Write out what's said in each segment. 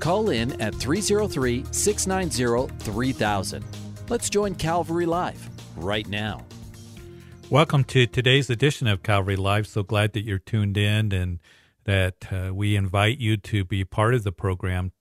Call in at 303 690 3000. Let's join Calvary Live right now. Welcome to today's edition of Calvary Live. So glad that you're tuned in and that uh, we invite you to be part of the program.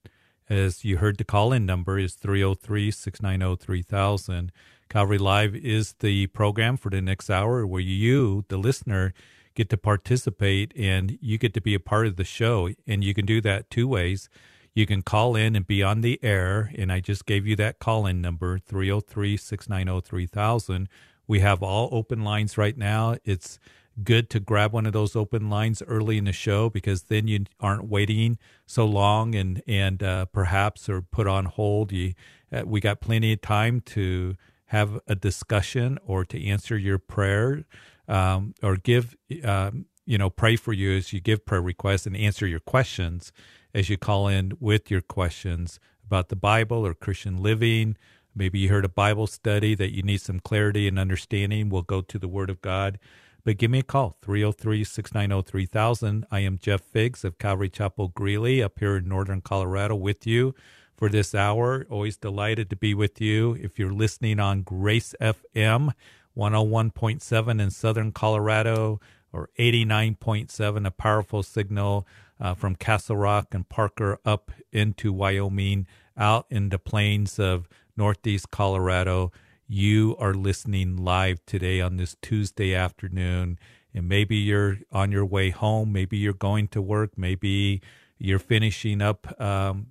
As you heard, the call in number is 303 690 3000. Calvary Live is the program for the next hour where you, the listener, get to participate and you get to be a part of the show. And you can do that two ways. You can call in and be on the air. And I just gave you that call in number 303 690 3000 we have all open lines right now. It's good to grab one of those open lines early in the show because then you aren't waiting so long and and uh, perhaps or put on hold. You, uh, we got plenty of time to have a discussion or to answer your prayer um, or give um, you know pray for you as you give prayer requests and answer your questions as you call in with your questions about the Bible or Christian living Maybe you heard a Bible study that you need some clarity and understanding. We'll go to the Word of God. But give me a call, 303 690 3000. I am Jeff Figs of Calvary Chapel Greeley up here in northern Colorado with you for this hour. Always delighted to be with you. If you're listening on Grace FM 101.7 in southern Colorado or 89.7, a powerful signal uh, from Castle Rock and Parker up into Wyoming, out in the plains of Northeast Colorado. You are listening live today on this Tuesday afternoon, and maybe you're on your way home, maybe you're going to work, maybe you're finishing up, um,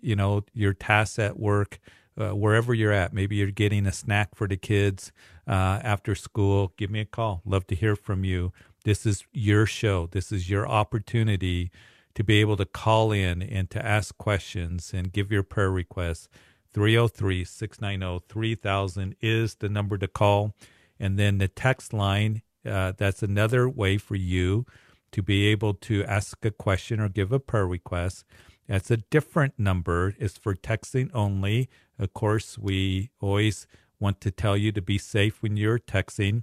you know, your tasks at work. Uh, wherever you're at, maybe you're getting a snack for the kids uh, after school. Give me a call. Love to hear from you. This is your show. This is your opportunity to be able to call in and to ask questions and give your prayer requests. 303 690 3000 is the number to call. And then the text line, uh, that's another way for you to be able to ask a question or give a prayer request. That's a different number. It's for texting only. Of course, we always want to tell you to be safe when you're texting.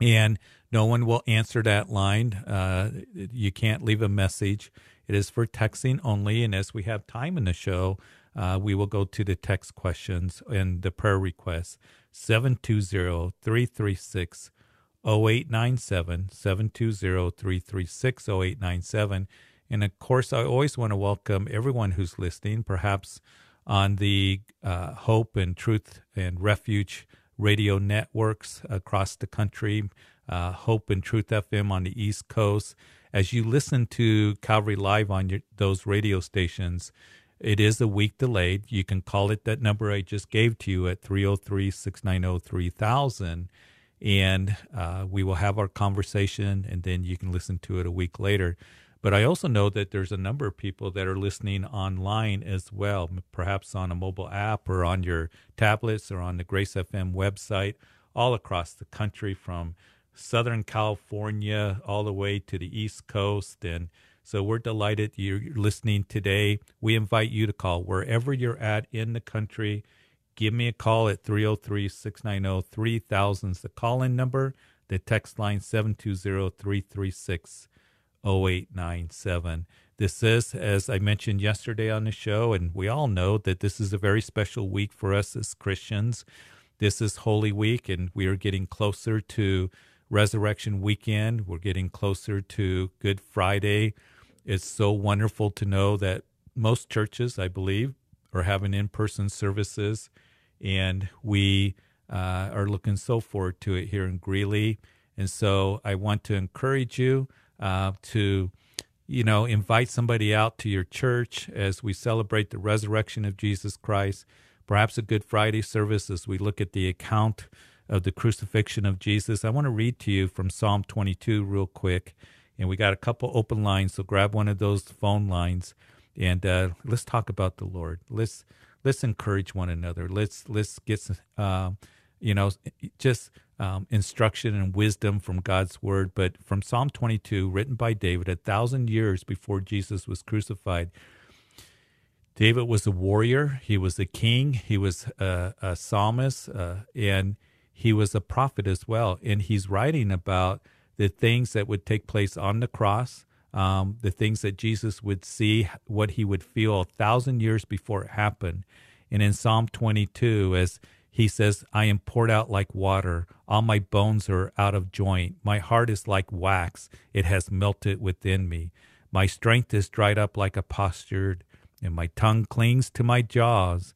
And no one will answer that line. Uh, you can't leave a message. It is for texting only. And as we have time in the show, uh, we will go to the text questions and the prayer requests 720 336 0897 720 336 0897 and of course i always want to welcome everyone who's listening perhaps on the uh, hope and truth and refuge radio networks across the country uh, hope and truth fm on the east coast as you listen to calvary live on your, those radio stations it is a week delayed. You can call it that number I just gave to you at 303 690 3000. And uh, we will have our conversation, and then you can listen to it a week later. But I also know that there's a number of people that are listening online as well, perhaps on a mobile app or on your tablets or on the Grace FM website, all across the country from Southern California all the way to the East Coast. And so we're delighted you're listening today. We invite you to call wherever you're at in the country. Give me a call at 303 690 3000 is the call in number. The text line 720 336 0897. This is, as I mentioned yesterday on the show, and we all know that this is a very special week for us as Christians. This is Holy Week, and we are getting closer to Resurrection Weekend. We're getting closer to Good Friday. It's so wonderful to know that most churches, I believe, are having in person services, and we uh, are looking so forward to it here in Greeley. And so I want to encourage you uh, to, you know, invite somebody out to your church as we celebrate the resurrection of Jesus Christ. Perhaps a Good Friday service as we look at the account of the crucifixion of Jesus. I want to read to you from Psalm 22 real quick and we got a couple open lines. So grab one of those phone lines. and uh, let's talk about the Lord. Let's let's encourage one another. Let's let's get uh, you know just um, instruction and wisdom from God's word. But from Psalm 22, written by David a thousand years before Jesus was crucified. David was a warrior. He was a king. He was a, a psalmist, uh, and he was a prophet as well. And he's writing about the things that would take place on the cross, um, the things that Jesus would see, what he would feel a thousand years before it happened. And in Psalm 22, as he says, I am poured out like water. All my bones are out of joint. My heart is like wax. It has melted within me. My strength is dried up like a potsherd, and my tongue clings to my jaws.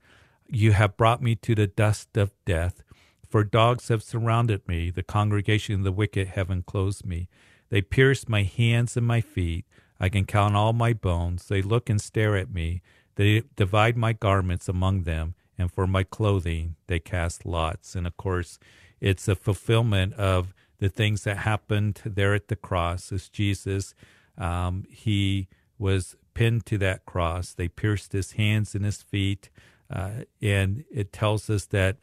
You have brought me to the dust of death. For dogs have surrounded me. The congregation of the wicked have enclosed me. They pierce my hands and my feet. I can count all my bones. They look and stare at me. They divide my garments among them, and for my clothing they cast lots. And of course, it's a fulfillment of the things that happened there at the cross as Jesus, um, he was pinned to that cross. They pierced his hands and his feet. Uh, and it tells us that,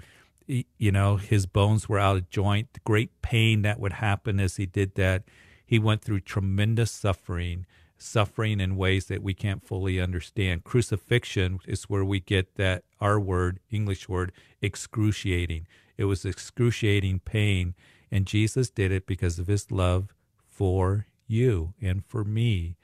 you know, his bones were out of joint. The great pain that would happen as he did that. He went through tremendous suffering suffering in ways that we can't fully understand. Crucifixion is where we get that our word, English word, excruciating. It was excruciating pain, and Jesus did it because of his love for you and for me.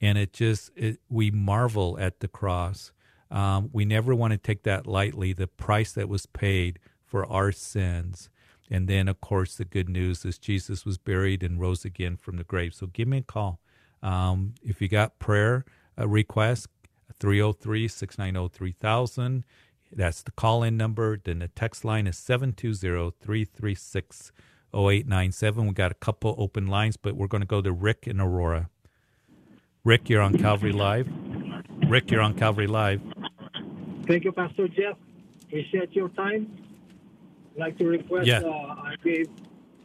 And it just, it, we marvel at the cross. Um, we never want to take that lightly, the price that was paid for our sins. And then, of course, the good news is Jesus was buried and rose again from the grave. So give me a call. Um, if you got prayer uh, requests, 303 690 3000. That's the call in number. Then the text line is 720 336 0897. We got a couple open lines, but we're going to go to Rick in Aurora. Rick, you're on Calvary Live. Rick, you're on Calvary Live. Thank you, Pastor Jeff. Appreciate your time. I'd like to request, yeah. uh, I gave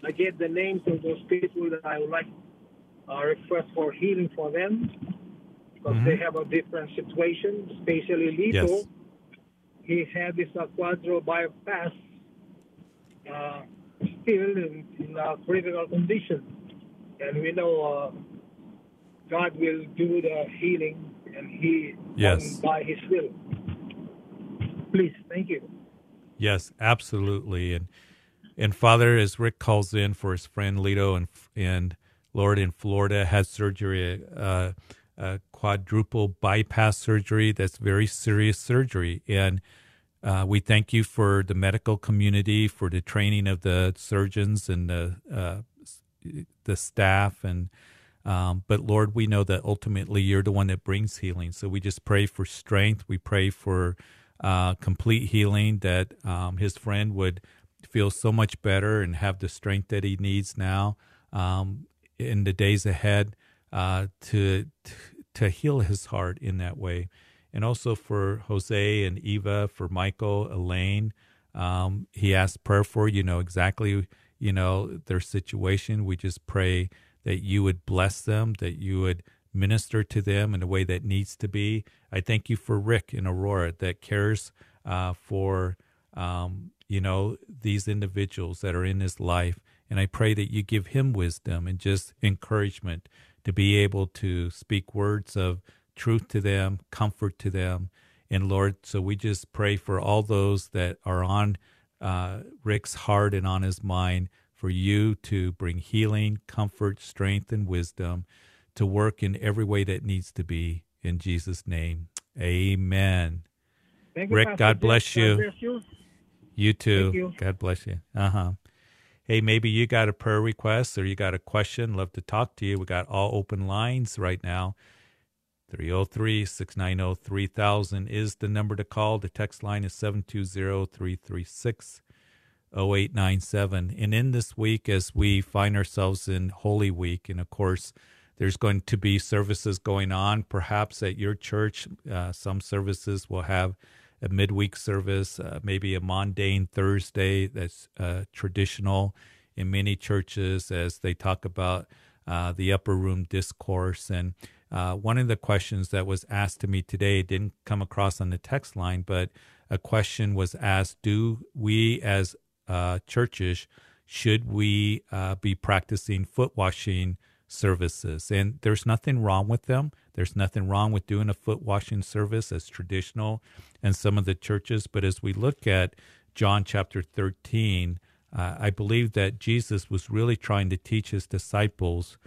I gave the names of those people that I would like uh, request for healing for them because mm-hmm. they have a different situation, especially Lito. Yes. He had this uh, quadro bypass uh, still in, in a critical condition. And we know uh, God will do the healing and He yes. by His will. Please, thank you. Yes, absolutely. And and Father, as Rick calls in for his friend Lito and and Lord in Florida had surgery, uh, a quadruple bypass surgery. That's very serious surgery. And uh, we thank you for the medical community, for the training of the surgeons and the, uh, the staff. And um, but Lord, we know that ultimately you're the one that brings healing. So we just pray for strength. We pray for uh, complete healing. That um, his friend would feel so much better and have the strength that he needs now. Um, in the days ahead uh, to, to heal his heart in that way, and also for Jose and Eva, for Michael, Elaine. Um, he asked prayer for you know exactly you know their situation. We just pray that you would bless them, that you would minister to them in a way that needs to be. I thank you for Rick and Aurora that cares uh, for um, you know these individuals that are in his life and I pray that you give him wisdom and just encouragement to be able to speak words of truth to them, comfort to them. And Lord, so we just pray for all those that are on uh, Rick's heart and on his mind for you to bring healing, comfort, strength, and wisdom to work in every way that needs to be. In Jesus' name, amen. Thank Rick, you, God, bless you. God bless you. You too. You. God bless you. Uh huh hey, maybe you got a prayer request or you got a question, love to talk to you. We got all open lines right now. 303 690 3000 is the number to call. The text line is 720 336 0897. And in this week, as we find ourselves in Holy Week, and of course, there's going to be services going on. Perhaps at your church, uh, some services will have a midweek service, uh, maybe a Maundy Thursday that's uh, traditional in many churches as they talk about uh, the upper room discourse. And uh, one of the questions that was asked to me today didn't come across on the text line, but a question was asked: Do we, as uh, churches, should we uh, be practicing foot washing services? And there's nothing wrong with them. There's nothing wrong with doing a foot washing service as traditional in some of the churches. But as we look at John chapter 13, uh, I believe that Jesus was really trying to teach his disciples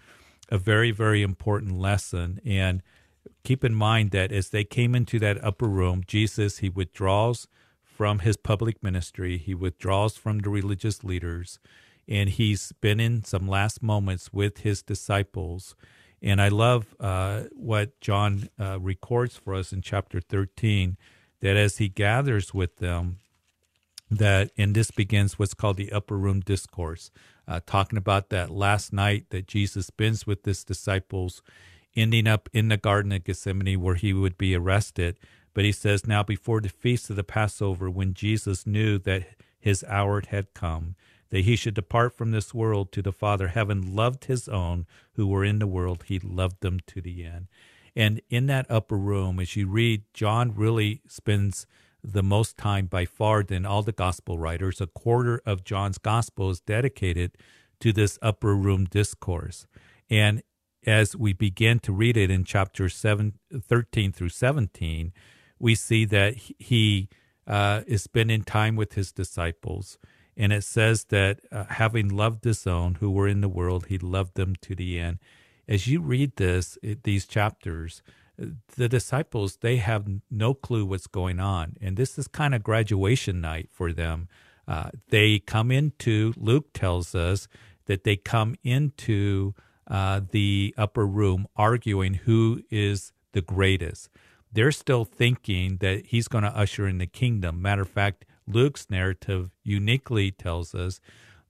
a very, very important lesson. And keep in mind that as they came into that upper room, Jesus, he withdraws from his public ministry, he withdraws from the religious leaders, and he's been in some last moments with his disciples. And I love uh, what John uh, records for us in chapter 13 that as he gathers with them, that and this begins what's called the upper room discourse uh, talking about that last night that jesus spends with his disciples ending up in the garden of gethsemane where he would be arrested but he says now before the feast of the passover when jesus knew that his hour had come that he should depart from this world to the father having loved his own who were in the world he loved them to the end and in that upper room as you read john really spends the most time by far than all the gospel writers. A quarter of John's gospel is dedicated to this upper room discourse. And as we begin to read it in chapter 7, 13 through 17, we see that he uh, is spending time with his disciples. And it says that uh, having loved his own who were in the world, he loved them to the end. As you read this, these chapters, the disciples they have no clue what's going on. And this is kind of graduation night for them. Uh, they come into luke tells us that they come into uh, the upper room arguing who is the greatest. They're still thinking that he's going to usher in the kingdom. Matter of fact luke's narrative uniquely tells us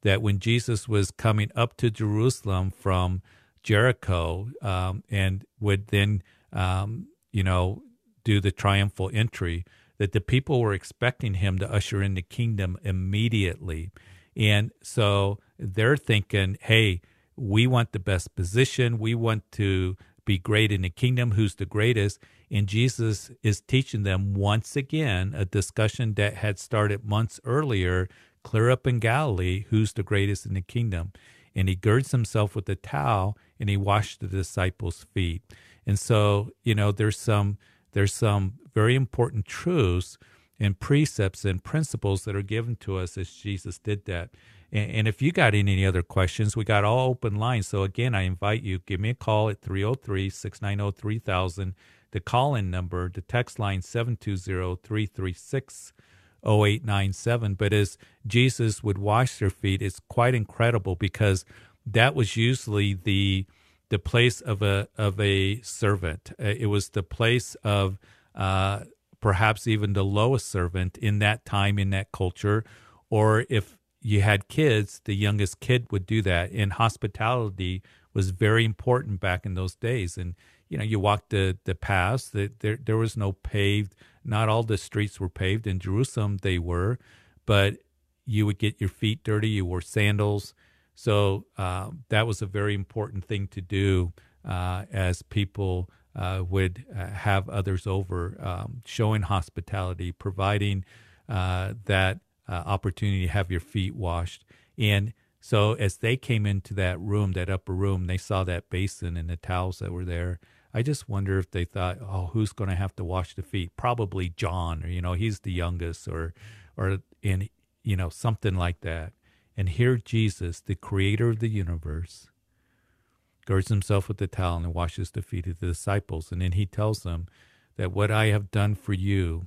that when jesus was coming up to jerusalem from jericho um, and would then um, you know, do the triumphal entry, that the people were expecting him to usher in the kingdom immediately. And so they're thinking, hey, we want the best position. We want to be great in the kingdom. Who's the greatest? And Jesus is teaching them once again a discussion that had started months earlier, clear up in Galilee, who's the greatest in the kingdom. And he girds himself with a towel and he washed the disciples' feet. And so, you know, there's some there's some very important truths and precepts and principles that are given to us as Jesus did that. And, and if you got any other questions, we got all open lines. So again, I invite you, give me a call at 303-690-3000, the call-in number, the text line 720-336-0897. But as Jesus would wash their feet, it's quite incredible because that was usually the – the place of a of a servant. Uh, it was the place of uh, perhaps even the lowest servant in that time in that culture, or if you had kids, the youngest kid would do that. And hospitality was very important back in those days. And you know, you walked the the paths. That there there was no paved. Not all the streets were paved in Jerusalem. They were, but you would get your feet dirty. You wore sandals. So uh, that was a very important thing to do uh, as people uh, would uh, have others over, um, showing hospitality, providing uh, that uh, opportunity to have your feet washed. And so as they came into that room, that upper room, they saw that basin and the towels that were there. I just wonder if they thought, oh, who's going to have to wash the feet? Probably John, or you know, he's the youngest, or, or in you know something like that. And here Jesus, the creator of the universe, girds himself with the towel and washes the feet of the disciples. And then he tells them that what I have done for you,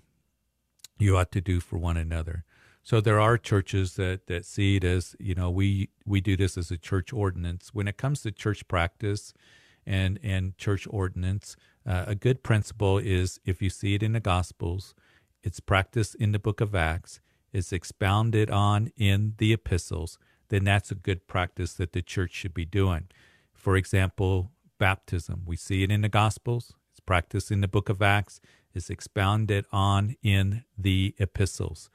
you ought to do for one another. So there are churches that, that see it as, you know, we, we do this as a church ordinance. When it comes to church practice and, and church ordinance, uh, a good principle is if you see it in the Gospels, it's practiced in the book of Acts, is expounded on in the epistles, then that's a good practice that the church should be doing. For example, baptism. We see it in the Gospels, it's practiced in the book of Acts, is expounded on in the epistles.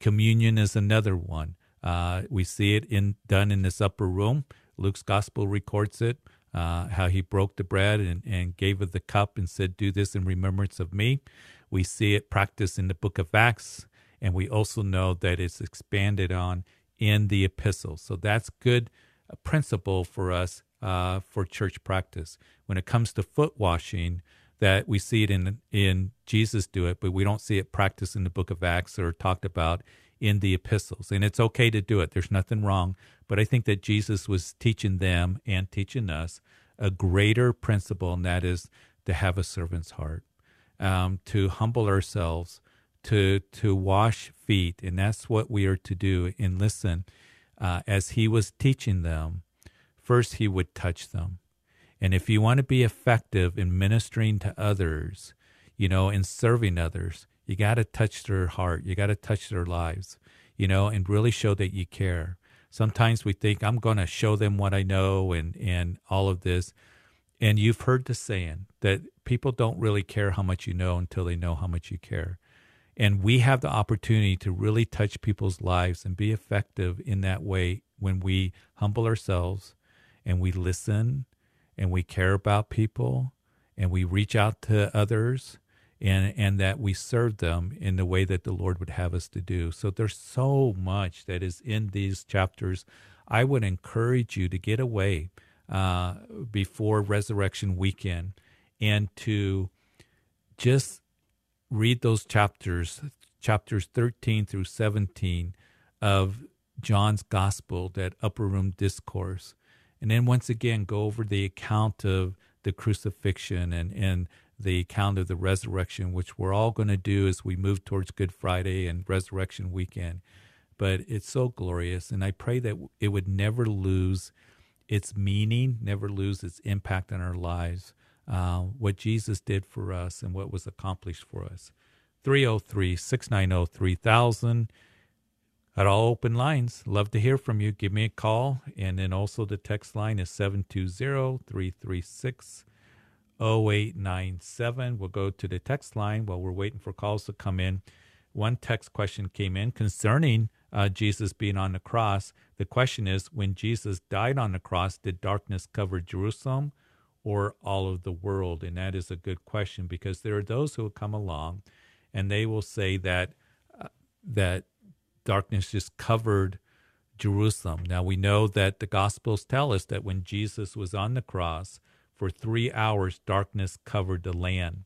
Communion is another one. Uh, we see it in done in this upper room. Luke's gospel records it. Uh, how he broke the bread and, and gave of the cup and said, Do this in remembrance of me. We see it practiced in the book of Acts, and we also know that it's expanded on in the epistles. So that's good uh, principle for us uh, for church practice. When it comes to foot washing, that we see it in in Jesus do it, but we don't see it practiced in the book of Acts or talked about in the epistles. And it's okay to do it. There's nothing wrong. But I think that Jesus was teaching them and teaching us a greater principle, and that is to have a servant's heart, um, to humble ourselves, to to wash feet, and that's what we are to do. And listen, uh, as he was teaching them, first he would touch them, and if you want to be effective in ministering to others, you know, in serving others, you got to touch their heart. You got to touch their lives, you know, and really show that you care. Sometimes we think I'm going to show them what I know and and all of this. And you've heard the saying that people don't really care how much you know until they know how much you care. And we have the opportunity to really touch people's lives and be effective in that way when we humble ourselves and we listen and we care about people and we reach out to others and and that we serve them in the way that the Lord would have us to do. So there's so much that is in these chapters. I would encourage you to get away uh, before Resurrection Weekend and to just read those chapters, chapters 13 through 17 of John's Gospel, that upper room discourse. And then once again, go over the account of the crucifixion and, and the account of the resurrection, which we're all going to do as we move towards Good Friday and Resurrection Weekend. But it's so glorious. And I pray that it would never lose its meaning, never lose its impact on our lives, uh, what Jesus did for us and what was accomplished for us. 303 690 3000. At all open lines, love to hear from you. Give me a call. And then also the text line is 720 336 0897. We'll go to the text line while we're waiting for calls to come in. One text question came in concerning uh, Jesus being on the cross. The question is when Jesus died on the cross, did darkness cover Jerusalem or all of the world? And that is a good question because there are those who will come along and they will say that uh, that darkness just covered Jerusalem. Now we know that the Gospels tell us that when Jesus was on the cross, for three hours, darkness covered the land.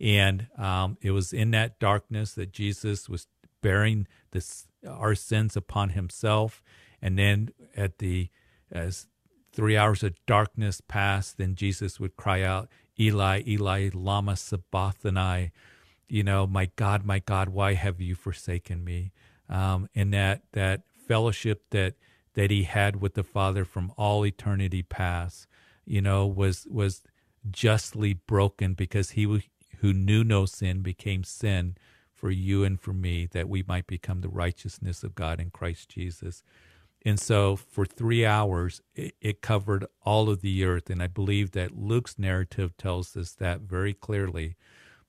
And um, it was in that darkness that Jesus was bearing this, our sins upon himself. And then at the, as three hours of darkness passed, then Jesus would cry out, Eli, Eli, Lama Sabachthani, you know, my God, my God, why have you forsaken me? Um, and that, that fellowship that, that he had with the Father from all eternity past you know, was was justly broken because he who knew no sin became sin for you and for me that we might become the righteousness of God in Christ Jesus. And so for three hours, it, it, covered all of the earth. And I believe that Luke's narrative tells us that very clearly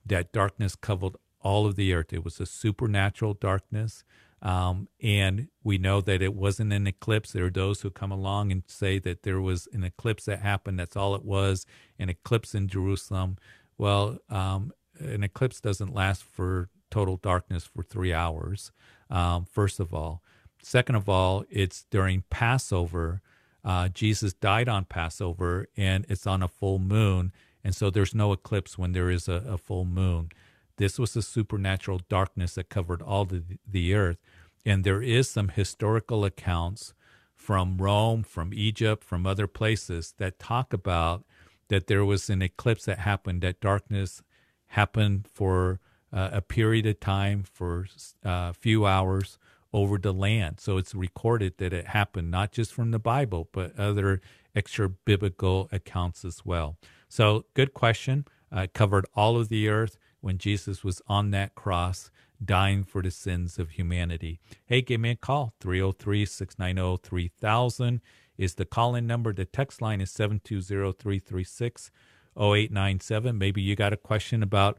that darkness covered all of the earth. It was a supernatural darkness. Um, and we know that it wasn't an eclipse. There are those who come along and say that there was an eclipse that happened. That's all it was an eclipse in Jerusalem. Well, um, an eclipse doesn't last for total darkness for three hours, um, first of all. Second of all, it's during Passover. Uh, Jesus died on Passover, and it's on a full moon. And so there's no eclipse when there is a, a full moon. This was a supernatural darkness that covered all the, the earth. And there is some historical accounts from Rome, from Egypt, from other places that talk about that there was an eclipse that happened, that darkness happened for uh, a period of time, for a uh, few hours over the land. So it's recorded that it happened, not just from the Bible, but other extra biblical accounts as well. So, good question. Uh, covered all of the earth when Jesus was on that cross dying for the sins of humanity. Hey, give me a call. 303 690 3000 is the call in number. The text line is 720 336 0897. Maybe you got a question about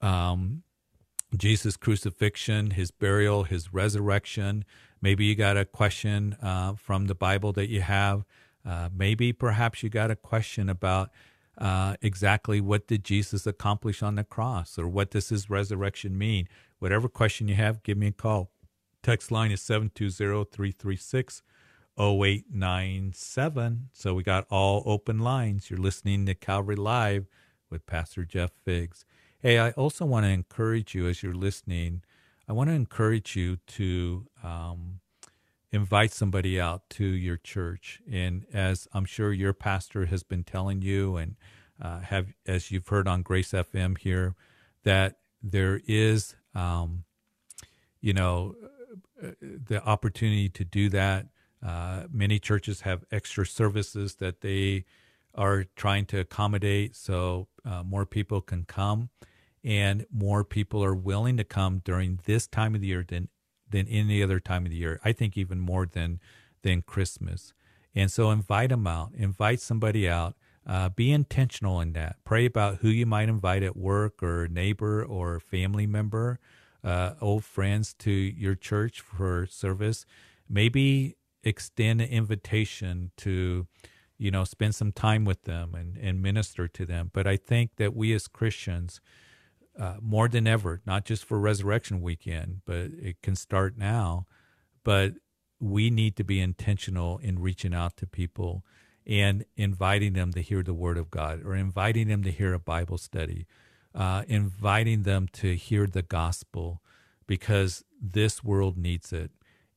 um, Jesus' crucifixion, his burial, his resurrection. Maybe you got a question uh, from the Bible that you have Uh, maybe perhaps you got a question about uh, exactly what did Jesus accomplish on the cross or what does his resurrection mean. Whatever question you have, give me a call. Text line is 720 336 0897. So we got all open lines. You're listening to Calvary Live with Pastor Jeff Figs. Hey, I also want to encourage you as you're listening, I want to encourage you to um, invite somebody out to your church. And as I'm sure your pastor has been telling you, and uh, have as you've heard on Grace FM here, that there is, um, you know, uh, the opportunity to do that. Uh, many churches have extra services that they are trying to accommodate so uh, more people can come and more people are willing to come during this time of the year than than any other time of the year. I think even more than than Christmas. And so invite them out. Invite somebody out. Uh, be intentional in that. Pray about who you might invite at work or neighbor or family member, uh, old friends to your church for service. Maybe extend an invitation to, you know, spend some time with them and, and minister to them. But I think that we as Christians, uh, more than ever, not just for Resurrection Weekend, but it can start now. But we need to be intentional in reaching out to people and inviting them to hear the Word of God or inviting them to hear a Bible study, uh, inviting them to hear the gospel because this world needs it.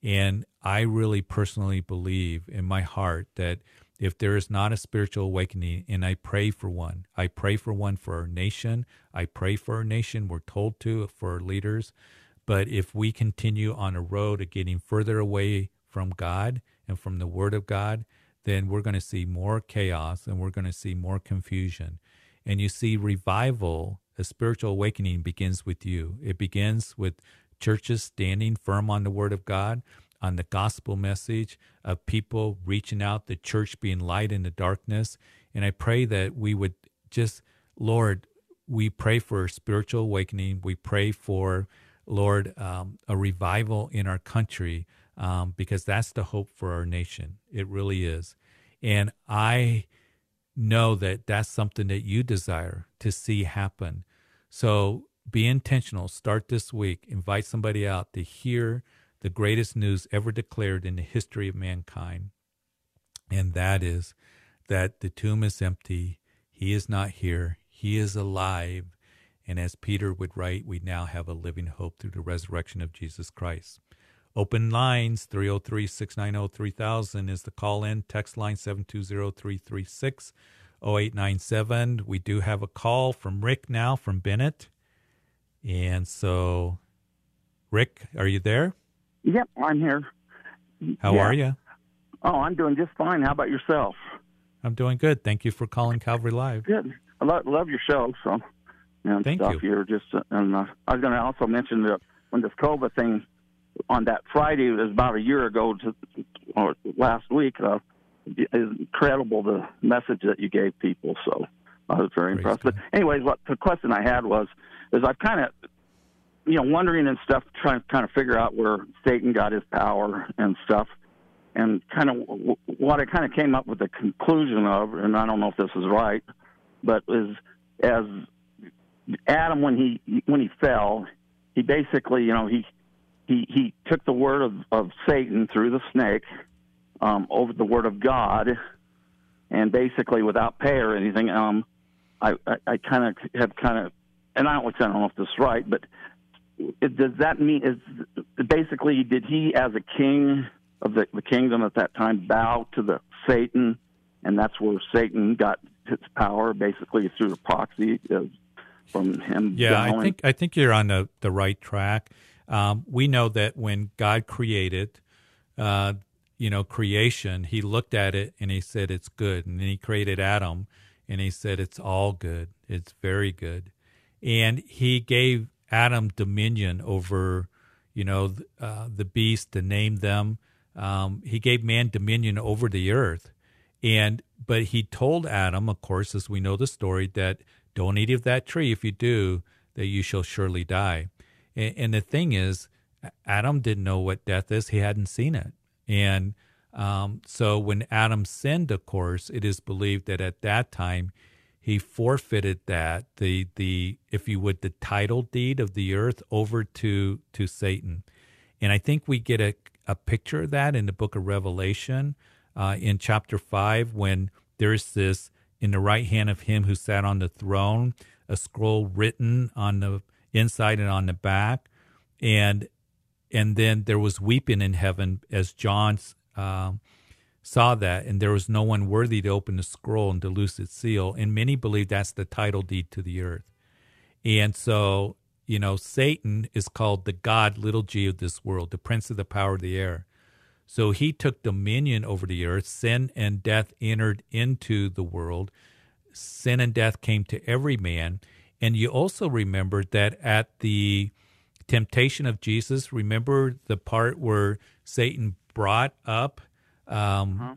And I really personally believe in my heart that if there is not a spiritual awakening, and I pray for one, I pray for one for our nation. I pray for our nation. We're told to for our leaders. But if we continue on a road of getting further away from God and from the Word of God, then we're going to see more chaos and we're going to see more confusion. And you see, revival, a spiritual awakening begins with you. It begins with churches standing firm on the Word of God on the gospel message of people reaching out, the church being light in the darkness. And I pray that we would just, Lord, we pray for a spiritual awakening. We pray for, Lord, um, a revival in our country um, because that's the hope for our nation. It really is. And I know that that's something that you desire to see happen. So be intentional. Start this week. Invite somebody out to hear the greatest news ever declared in the history of mankind. And that is that the tomb is empty. He is not here. He is alive. And as Peter would write, we now have a living hope through the resurrection of Jesus Christ. Open lines 303 690 3000 is the call in. Text line 720 336 0897. We do have a call from Rick now from Bennett. And so, Rick, are you there? Yep, I'm here. How yeah. are you? Oh, I'm doing just fine. How about yourself? I'm doing good. Thank you for calling Calvary Live. Good. I love, love your show. So, and Thank stuff you. Here, just and uh, I was going to also mention that when this COVID thing on that Friday it was about a year ago to or last week. Uh, incredible the message that you gave people. So I was very Praise impressed. God. But anyways, what the question I had was is I've kind of you know, wondering and stuff, trying to kind of figure out where Satan got his power and stuff, and kind of what I kind of came up with the conclusion of, and I don't know if this is right, but is as Adam when he when he fell, he basically, you know, he he he took the word of, of Satan through the snake um, over the word of God, and basically without pay or anything. Um, I I, I kind of have kind of, and I don't, I don't know if this is right, but does that mean is basically did he as a king of the, the kingdom at that time bow to the Satan, and that's where Satan got his power basically through the proxy of, from him. Yeah, bowing. I think I think you're on the the right track. Um, we know that when God created, uh, you know, creation, He looked at it and He said it's good, and then He created Adam, and He said it's all good, it's very good, and He gave Adam dominion over, you know, uh, the beast to name them. Um, he gave man dominion over the earth, and but he told Adam, of course, as we know the story, that don't eat of that tree. If you do, that you shall surely die. And, and the thing is, Adam didn't know what death is; he hadn't seen it, and Um, so when Adam sinned, of course, it is believed that at that time he forfeited that the the if you would the title deed of the earth over to to Satan, and I think we get a a picture of that in the book of Revelation uh, in chapter five when there's this in the right hand of him who sat on the throne a scroll written on the inside and on the back, and and then there was weeping in heaven as John's. um, saw that, and there was no one worthy to open the scroll and to loose its seal. And many believe that's the title deed to the earth. And so, you know, Satan is called the God, little g, of this world, the prince of the power of the air. So he took dominion over the earth. Sin and death entered into the world. Sin and death came to every man. And you also remember that at the temptation of Jesus, remember the part where Satan brought up um, uh-huh.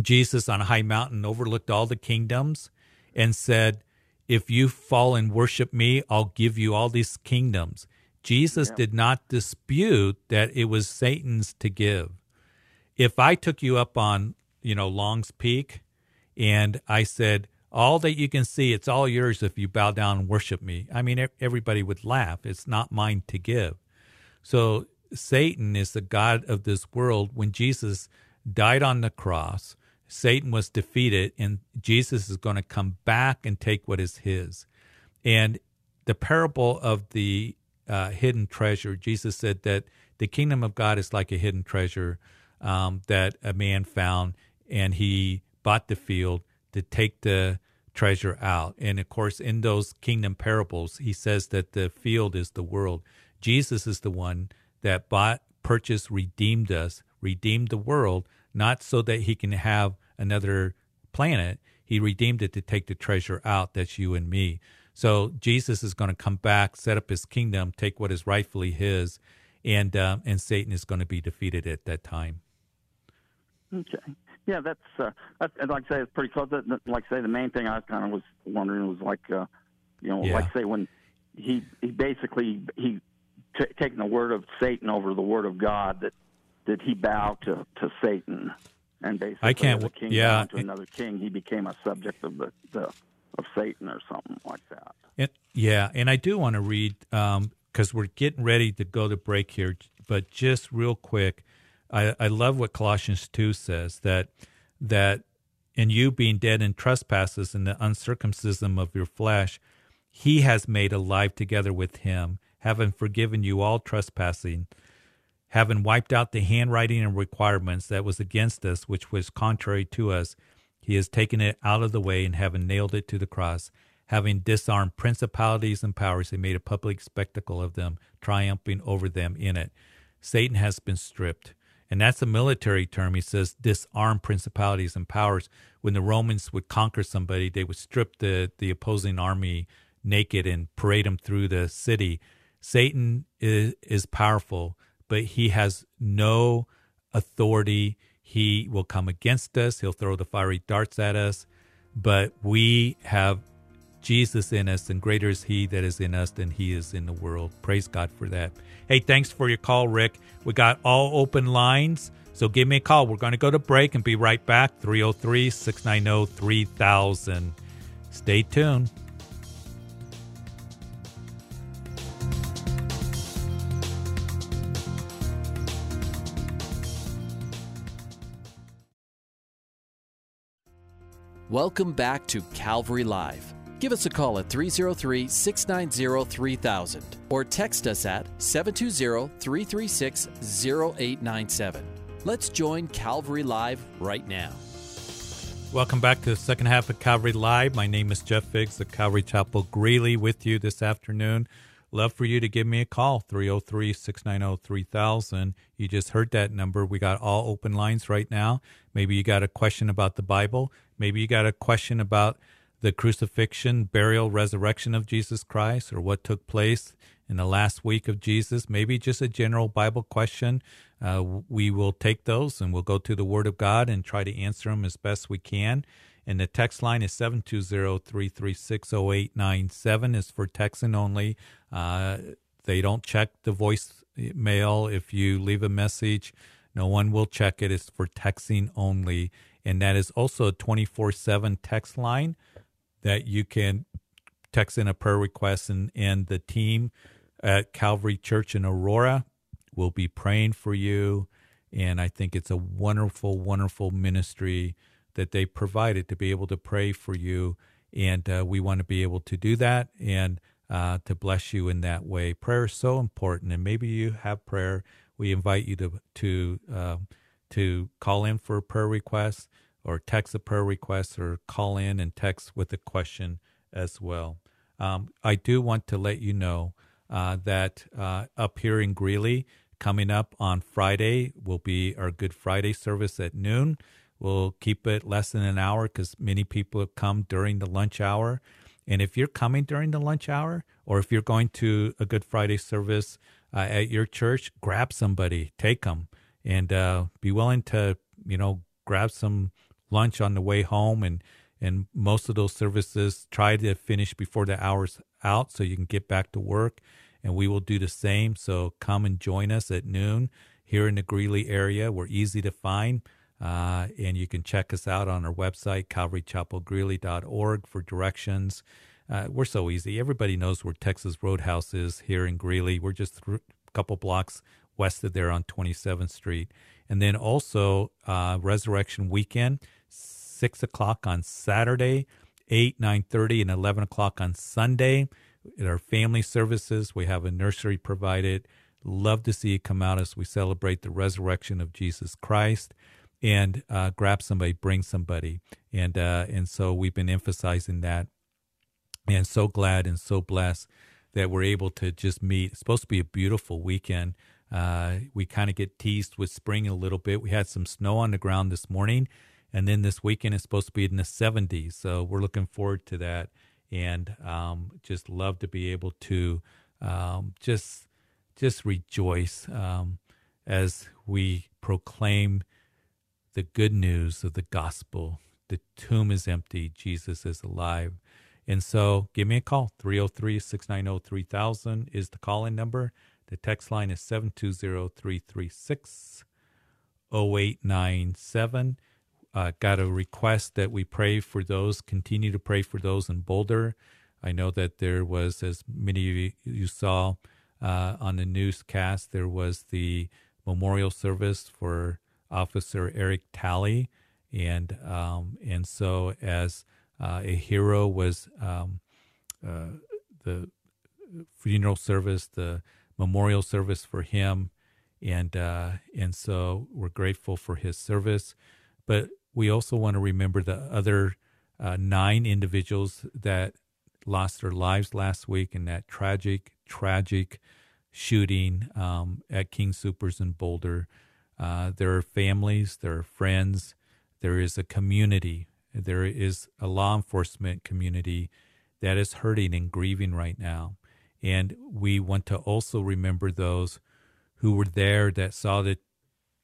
Jesus on a high mountain, overlooked all the kingdoms, and said, If you fall and worship me, I'll give you all these kingdoms. Jesus yeah. did not dispute that it was Satan's to give. If I took you up on, you know, Long's Peak and I said, all that you can see, it's all yours if you bow down and worship me. I mean, everybody would laugh. It's not mine to give. So Satan is the God of this world. When Jesus died on the cross, Satan was defeated, and Jesus is going to come back and take what is his. And the parable of the uh, hidden treasure, Jesus said that the kingdom of God is like a hidden treasure um, that a man found, and he bought the field to take the treasure out. And of course, in those kingdom parables, he says that the field is the world. Jesus is the one that bought, purchased, redeemed us, redeemed the world, not so that he can have another planet. He redeemed it to take the treasure out. That's you and me. So Jesus is going to come back, set up his kingdom, take what is rightfully his, and uh, and Satan is going to be defeated at that time. Okay. Yeah, that's uh, that's like I say, it's pretty close. Like I say, the main thing I kind of was wondering was like, uh, you know, yeah. like say when he he basically he t- taking the word of Satan over the word of God that that he bow to to Satan and basically I can't a king yeah to another king he became a subject of the, the of Satan or something like that. And, yeah, and I do want to read because um, we're getting ready to go to break here, but just real quick, I, I love what Colossians two says that that in you being dead in trespasses and the uncircumcision of your flesh, he has made alive together with him having forgiven you all trespassing, having wiped out the handwriting and requirements that was against us, which was contrary to us, he has taken it out of the way and having nailed it to the cross, having disarmed principalities and powers, he made a public spectacle of them, triumphing over them in it. Satan has been stripped. And that's a military term. He says disarm principalities and powers. When the Romans would conquer somebody, they would strip the, the opposing army naked and parade them through the city. Satan is, is powerful, but he has no authority. He will come against us, he'll throw the fiery darts at us, but we have Jesus in us, and greater is He that is in us than He is in the world. Praise God for that. Hey, thanks for your call, Rick. We got all open lines, so give me a call. We're going to go to break and be right back. 303 690 3000. Stay tuned. Welcome back to Calvary Live. Give us a call at 303 690 3000 or text us at 720 336 0897. Let's join Calvary Live right now. Welcome back to the second half of Calvary Live. My name is Jeff Figs of Calvary Chapel Greeley with you this afternoon. Love for you to give me a call, 303 690 3000. You just heard that number. We got all open lines right now. Maybe you got a question about the Bible. Maybe you got a question about the crucifixion, burial, resurrection of Jesus Christ, or what took place in the last week of Jesus. Maybe just a general Bible question. Uh, we will take those and we'll go to the Word of God and try to answer them as best we can. And the text line is 720-336-0897 is for texting only. Uh, they don't check the voicemail if you leave a message No one will check it. It's for texting only. And that is also a 24 7 text line that you can text in a prayer request, and, and the team at Calvary Church in Aurora will be praying for you. And I think it's a wonderful, wonderful ministry that they provided to be able to pray for you. And uh, we want to be able to do that and uh, to bless you in that way. Prayer is so important. And maybe you have prayer. We invite you to, to, uh, to call in for a prayer request or text a prayer request or call in and text with a question as well. Um, I do want to let you know uh, that uh, up here in Greeley, coming up on Friday will be our Good Friday service at noon. We'll keep it less than an hour because many people have come during the lunch hour. And if you're coming during the lunch hour, or if you're going to a Good Friday service uh, at your church, grab somebody, take them, and uh, be willing to, you know, grab some lunch on the way home. And and most of those services try to finish before the hours out so you can get back to work. And we will do the same. So come and join us at noon here in the Greeley area. We're easy to find. Uh, and you can check us out on our website, calvarychapelgreeley.org, for directions. Uh, we're so easy. Everybody knows where Texas Roadhouse is here in Greeley. We're just a couple blocks west of there on 27th Street. And then also uh, Resurrection Weekend, 6 o'clock on Saturday, 8, 9.30, and 11 o'clock on Sunday. In our family services, we have a nursery provided. Love to see you come out as we celebrate the resurrection of Jesus Christ and uh, grab somebody, bring somebody, and uh, and so we've been emphasizing that, and so glad and so blessed that we're able to just meet. It's supposed to be a beautiful weekend. Uh, we kind of get teased with spring a little bit. We had some snow on the ground this morning, and then this weekend is supposed to be in the 70s. So we're looking forward to that, and um, just love to be able to um, just just rejoice um, as we proclaim the good news of the gospel. The tomb is empty, Jesus is alive. And so give me a call. 303 690 3000 is the call in number. The text line is 720 336 0897. Uh, got a request that we pray for those, continue to pray for those in Boulder. I know that there was, as many of you saw uh, on the newscast, there was the memorial service for Officer Eric Talley, and um, and so as uh, a hero was um, uh, the funeral service, the memorial service for him, and uh, and so we're grateful for his service, but we also want to remember the other uh, nine individuals that lost their lives last week in that tragic, tragic shooting um, at King Soopers in Boulder. Uh, there are families, there are friends, there is a community, there is a law enforcement community that is hurting and grieving right now. And we want to also remember those who were there that saw the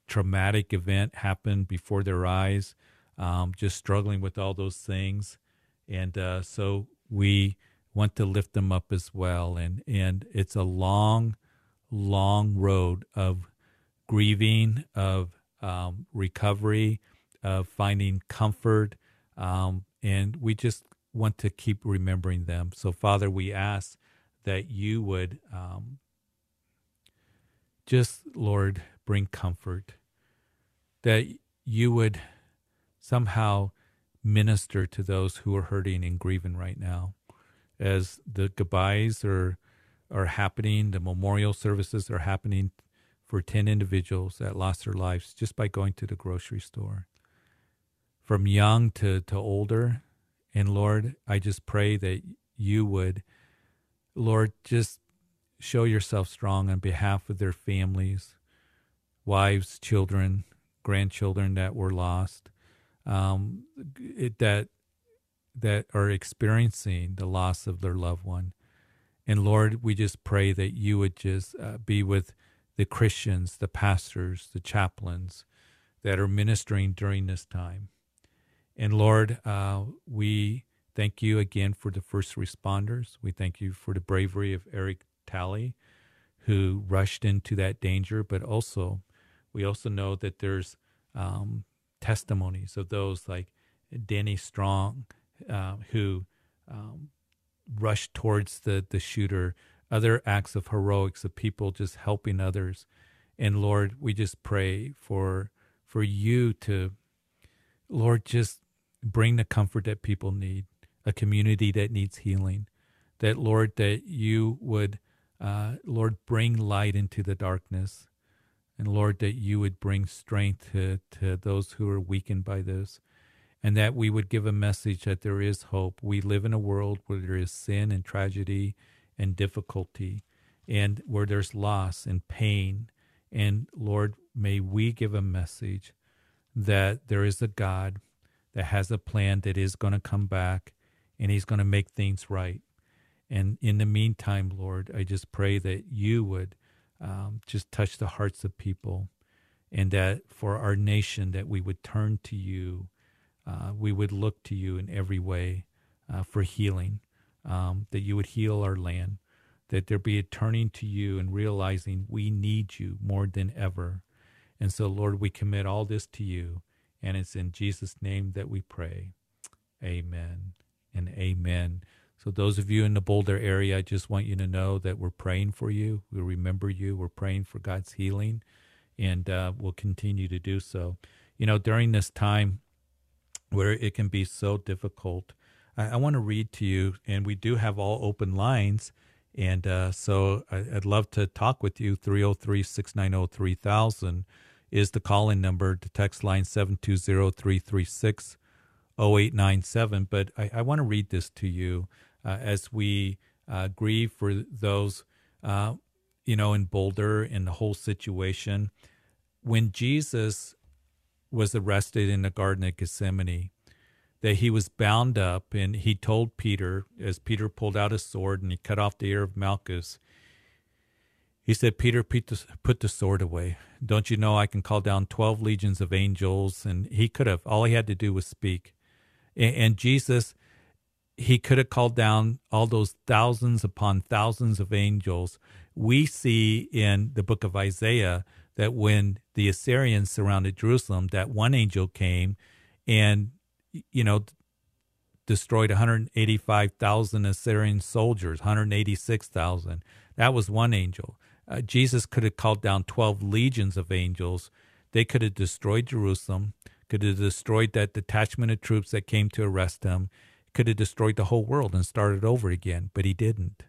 traumatic event happen before their eyes, um, just struggling with all those things. And uh, so we want to lift them up as well. And, and it's a long, long road of grieving, of um, recovery, of finding comfort. Um, and we just want to keep remembering them. So, Father, we ask that you would um, just, Lord, bring comfort, that you would somehow minister to those who are hurting and grieving right now. As the goodbyes are are happening, the memorial services are happening for 10 individuals that lost their lives just by going to the grocery store, from young to, to older. And Lord, I just pray that you would, Lord, just show yourself strong on behalf of their families, wives, children, grandchildren that were lost, um, it, that that are experiencing the loss of their loved one. And Lord, we just pray that you would just uh, be with the Christians, the pastors, the chaplains that are ministering during this time. And Lord, uh, we thank you again for the first responders. We thank you for the bravery of Eric Talley, who rushed into that danger, but also We also know that there's um, testimonies of those like Danny Strong, uh, who um, rushed towards the, the shooter, other acts of heroics of people just helping others. And Lord, we just pray for for you to, Lord, just bring the comfort that people need, a community that needs healing. That Lord, that you would, uh, Lord, bring light into the darkness, and Lord, that you would bring strength to to those who are weakened by this and that we would give a message that there is hope. We live in a world where there is sin and tragedy and difficulty, and where there's loss and pain. And Lord, may we give a message that there is a God that has a plan that is going to come back and he's going to make things right. And in the meantime, Lord, I just pray that you would um, just touch the hearts of people and that for our nation that we would turn to you uh, we would look to you in every way uh, for healing, um, that you would heal our land, that there be a turning to you and realizing we need you more than ever. And so, Lord, we commit all this to you, and it's in Jesus' name that we pray. Amen and amen. So, those of you in the Boulder area, I just want you to know that we're praying for you. We remember you. We're praying for God's healing, and uh, we'll continue to do so. You know, during this time, where it can be so difficult. I, I want to read to you, and we do have all open lines. And uh, so I, would love to talk with you. 303 690 3000 is the call in number. The text line 720 336 0897. But I, I want to read this to you uh, as we uh, grieve for those, uh, you know, in Boulder and the whole situation. When Jesus was arrested in the Garden of Gethsemane, that he was bound up, and he told Peter, as Peter pulled out his sword and he cut off the ear of Malchus, he said, Peter, put the sword away. Don't you know I can call down 12 legions of angels? And he could have, all he had to do was speak. And, Jesus, he could have called down all those thousands upon thousands of angels. We see in the book of Isaiah that when the Assyrians surrounded Jerusalem, that one angel came and, you know, destroyed 185,000 Assyrian soldiers, 186,000. That was one angel. Uh, Jesus could have called down 12 legions of angels. They could have destroyed Jerusalem, could have destroyed that detachment of troops that came to arrest him, could have destroyed the whole world and started over again, but he didn't.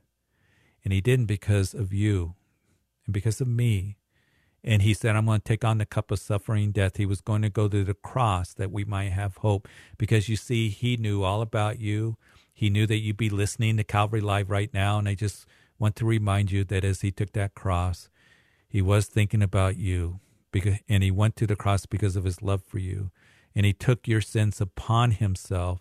And he didn't because of you and because of me and he said, I'm going to take on the cup of suffering death. He was going to go to the cross that we might have hope. Because you see, he knew all about you. He knew that you'd be listening to Calvary Live right now. And I just want to remind you that as he took that cross, he was thinking about you. Because, and he went to the cross because of his love for you. And he took your sins upon himself.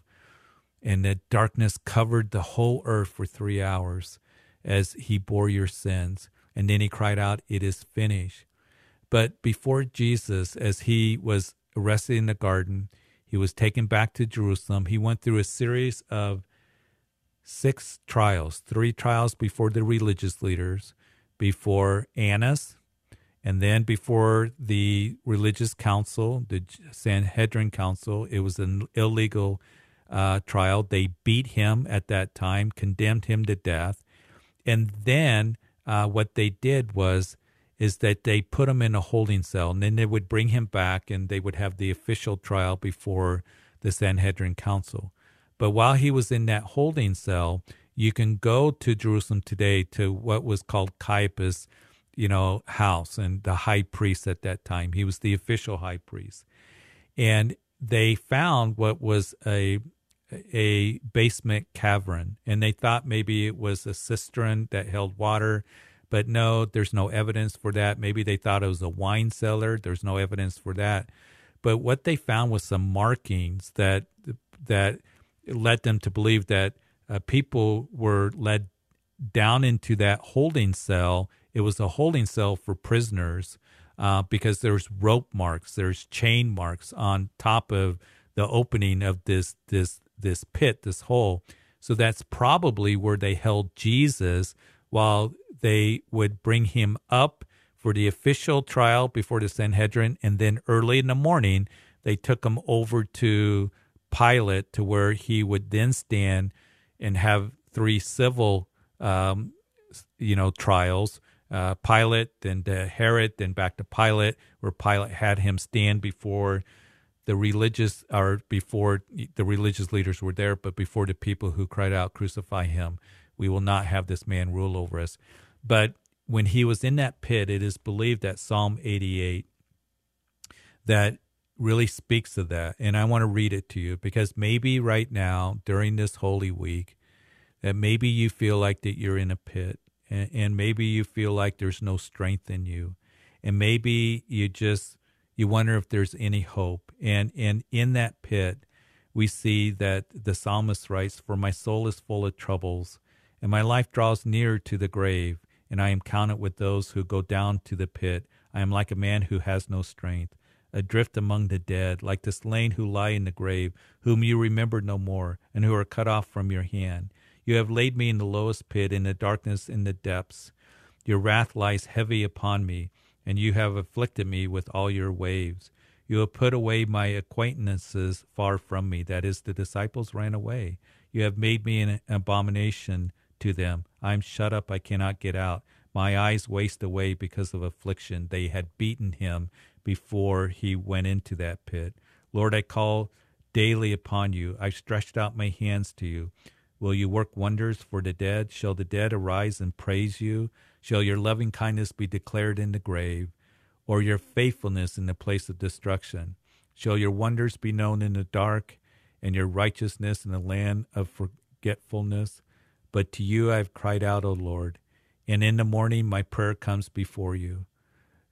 And that darkness covered the whole earth for three hours as he bore your sins. And then he cried out, It is finished. But before Jesus, as he was arrested in the garden, he was taken back to Jerusalem. He went through a series of six trials three trials before the religious leaders, before Annas, and then before the religious council, the Sanhedrin council. It was an illegal uh, trial. They beat him at that time, condemned him to death. And then uh, what they did was is that they put him in a holding cell and then they would bring him back and they would have the official trial before the Sanhedrin Council. But while he was in that holding cell, you can go to Jerusalem today to what was called Caiaphas, you know, house and the high priest at that time. He was the official high priest. And they found what was a a basement cavern and they thought maybe it was a cistern that held water but no, there's no evidence for that. Maybe they thought it was a wine cellar. There's no evidence for that. But what they found was some markings that that led them to believe that uh, people were led down into that holding cell. It was a holding cell for prisoners uh, because there's rope marks, there's chain marks on top of the opening of this this this pit, this hole. So that's probably where they held Jesus while they would bring him up for the official trial before the Sanhedrin, and then early in the morning they took him over to Pilate to where he would then stand and have three civil, um, you know, trials. Uh, Pilate, then to Herod, then back to Pilate, where Pilate had him stand before the religious, or before the religious leaders were there, but before the people who cried out, "Crucify him! We will not have this man rule over us." But when he was in that pit, it is believed that Psalm 88 that really speaks of that. And I want to read it to you because maybe right now during this Holy Week, that maybe you feel like that you're in a pit and, and maybe you feel like there's no strength in you. And maybe you just, you wonder if there's any hope. And, and in that pit, we see that the psalmist writes, For my soul is full of troubles, and my life draws near to the grave, and I am counted with those who go down to the pit. I am like a man who has no strength adrift among the dead, like the slain who lie in the grave, whom you remember no more, and who are cut off from your hand. You have laid me in the lowest pit, in the darkness, in the depths. Your wrath lies heavy upon me, and you have afflicted me with all your waves. You have put away my acquaintances far from me. That is, the disciples ran away. You have made me an abomination to them. I am shut up, I cannot get out. My eyes waste away because of affliction. They had beaten him before he went into that pit. Lord, I call daily upon you. I stretched out my hands to you. Will you work wonders for the dead? Shall the dead arise and praise you? Shall your loving kindness be declared in the grave, or your faithfulness in the place of destruction? Shall your wonders be known in the dark, and your righteousness in the land of forgetfulness? But to you I have cried out, O Lord, and in the morning my prayer comes before you.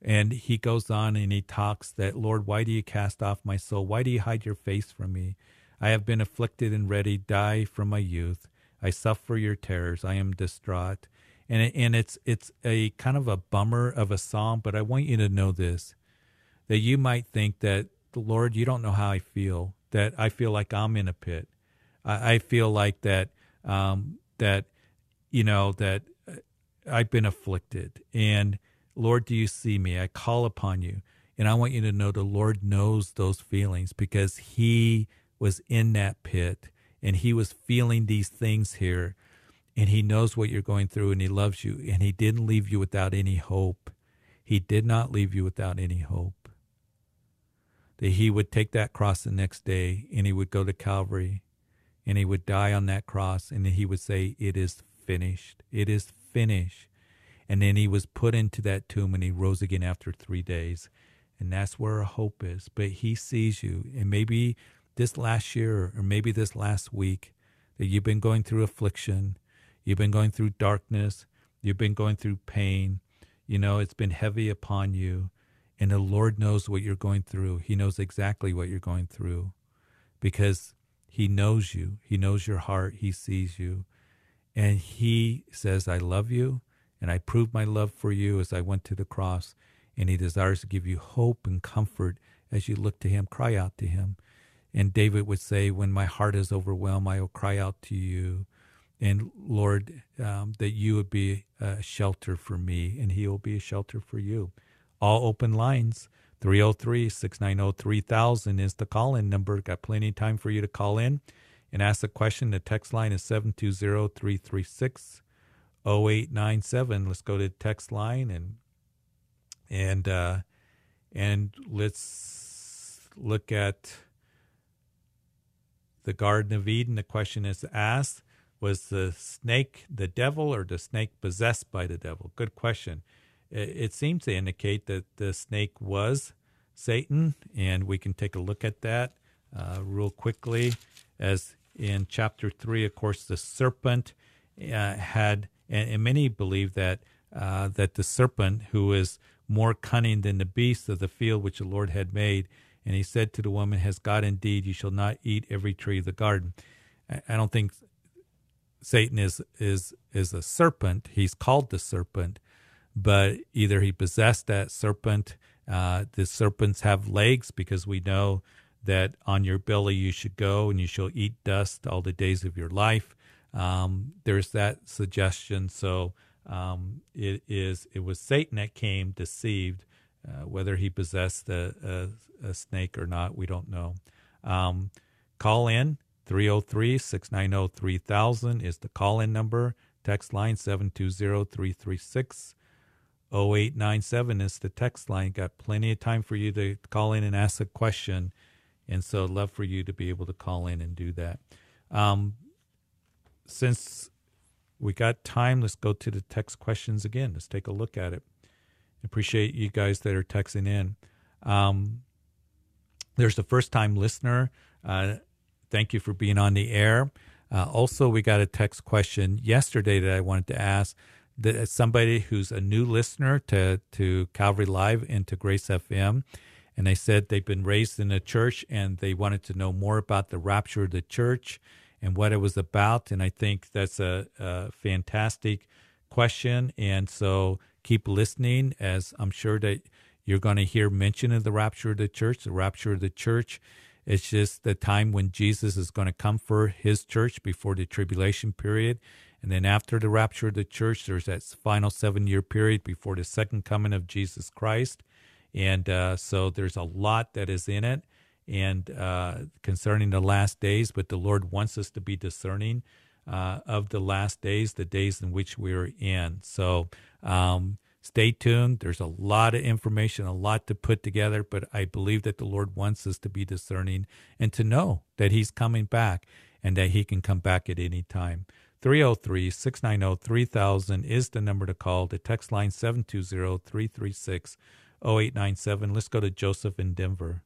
And he goes on and he talks that, Lord, why do you cast off my soul? Why do you hide your face from me? I have been afflicted and ready, die from my youth. I suffer your terrors. I am distraught. And, it, and it's, it's a kind of a bummer of a psalm, but I want you to know this that you might think that, Lord, you don't know how I feel, that I feel like I'm in a pit. I, I feel like that, um, that, you know, that uh, I've been afflicted. And, Lord, do you see me? I call upon you. And I want you to know the Lord knows those feelings because He was in that pit and He was feeling these things here. And He knows what you're going through and He loves you. And He didn't leave you without any hope. He did not leave you without any hope. That He would take that cross the next day and He would go to Calvary and He would die on that cross and He would say, It is finished. It is finished. And then he was put into that tomb and he rose again after three days. And that's where our hope is. But he sees you. And maybe this last year or maybe this last week that you've been going through affliction, you've been going through darkness, you've been going through pain. You know, it's been heavy upon you. And the Lord knows what you're going through. He knows exactly what you're going through because He knows you. He knows your heart. He sees you. And He says, I love you. And I proved my love for you as I went to the cross. And he desires to give you hope and comfort as you look to him, cry out to him. And David would say, When my heart is overwhelmed, I will cry out to you. And Lord, um, that you would be a shelter for me, and he will be a shelter for you. All open lines. 303 690 3000 is the call in number. Got plenty of time for you to call in and ask a question. The text line is 720 336 0897. Let's go to text line and and uh, and let's look at the Garden of Eden. The question is asked: Was the snake the devil, or the snake possessed by the devil? Good question. It, it seems to indicate that the snake was Satan, and we can take a look at that uh, real quickly. As in chapter three, of course, the serpent uh, had and, and many believe that uh, that the serpent, who is more cunning than the beasts of the field which the Lord had made, and he said to the woman, "Has God indeed? You shall not eat every tree of the garden." I, don't think Satan is is is a serpent. He's called the serpent, but either he possessed that serpent. Uh, the serpents have legs because we know that on your belly you should go and you shall eat dust all the days of your life. Um, there's that suggestion. So Um, it is it was Satan that came deceived. Uh, whether he possessed a, a, a, snake or not, we don't know. Um, call in 303 690 3000 is the call in number. Text line 720 336 0897 is the text line. Got plenty of time for you to call in and ask a question. And so love for you to be able to call in and do that. Um, since we got time, let's go to the text questions again. Let's take a look at it. Appreciate you guys that are texting in. Um, there's the first time listener. Uh, thank you for being on the air. Uh, also, we got a text question yesterday that I wanted to ask that somebody who's a new listener to, to Calvary Live and to Grace FM. And they said they've been raised in a church and they wanted to know more about the rapture of the church and what it was about. And I think that's a, a fantastic question. And so keep listening, as I'm sure that you're going to hear mention of the rapture of the church. The rapture of the church it's just the time when Jesus is going to come for his church before the tribulation period. And then after the rapture of the church, there's that final seven year period before the second coming of Jesus Christ. And uh, so there's a lot that is in it and uh, concerning the last days, but the Lord wants us to be discerning uh, of the last days, the days in which we are in. So um, stay tuned. There's a lot of information, a lot to put together, but I believe that the Lord wants us to be discerning and to know that He's coming back and that He can come back at any time. 303 690 3000 is the number to call. The text line 720 336 0897. Let's go to Joseph in Denver.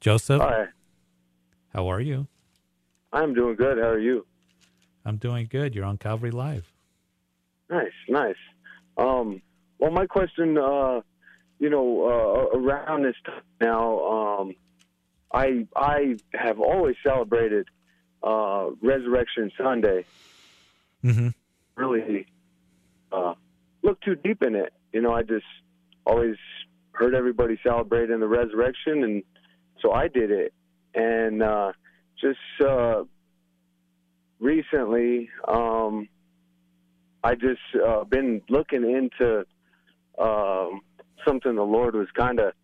Joseph? Hi. How are you? I'm doing good. How are you? I'm doing good. You're on Calvary Live. Nice, nice. Um, well, my question, uh, you know, uh, around this time now, um, I I have always celebrated uh, Resurrection Sunday. Mm-hmm. Really, uh, look too deep in it. You know, I just always heard everybody celebrating the resurrection, and so I did it. And uh, just uh, recently, um, I just uh, been looking into um, something the Lord was kind of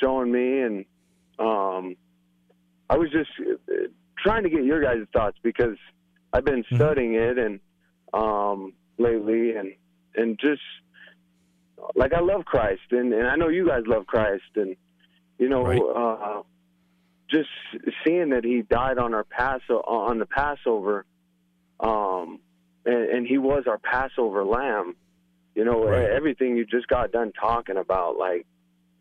showing me, and um, I was just uh, trying to get your guys' thoughts because I've been mm-hmm. studying it and um, lately, and and just like I love Christ, and, and I know you guys love Christ, and you know, right. uh, just seeing that He died on our pass on the Passover. Um, and, and he was our Passover lamb. You know, right. everything you just got done talking about, like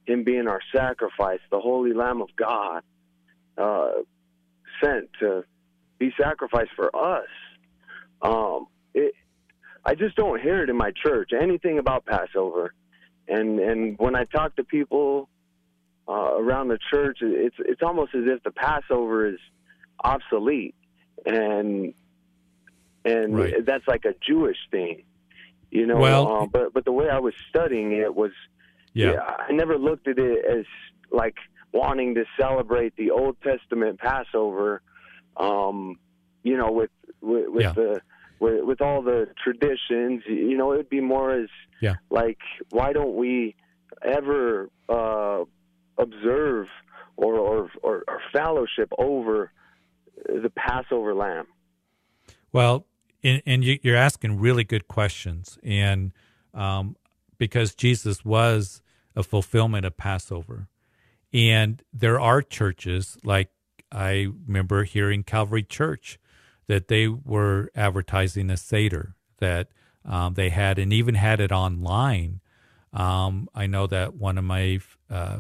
him being our sacrifice, the holy Lamb of God, uh, sent to be sacrificed for us. Um, it, I just don't hear it in my church anything about Passover, and and when I talk to people uh, around the church, it's it's almost as if the Passover is obsolete, and and right. that's like a Jewish thing, you know. Well, um, but but the way I was studying it was, yeah. yeah, I never looked at it as like wanting to celebrate the Old Testament Passover, um, you know, with with, with yeah. the with, with all the traditions. You know, it'd be more as yeah. like, why don't we ever uh, observe or, or, or, or fellowship over the Passover lamb? Well, and, and you, are asking really good questions, and um, because Jesus was a fulfillment of Passover, and there are churches like I remember hearing Calvary Church that they were advertising a Seder that um, they had, and even had it online. Um, I know that one of my uh,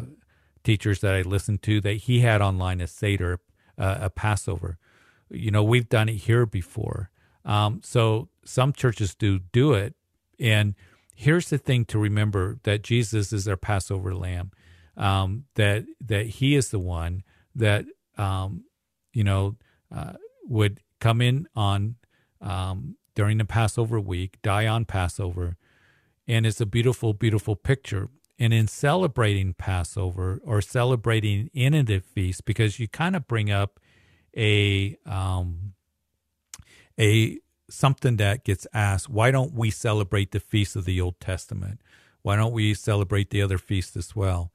teachers that I listened to that he had online a Seder, uh, a Passover. You know, we've done it here before, um, so some churches do do it. And here's the thing to remember that Jesus is our Passover lamb, um, that, that he is the one that, um, you know, uh, would come in on um, during the Passover week, die on Passover. And it's a beautiful, beautiful picture. And in celebrating Passover or celebrating in a feast, because you kind of bring up a um, a something that gets asked. Why don't we celebrate the feast of the Old Testament? Why don't we celebrate the other feasts as well?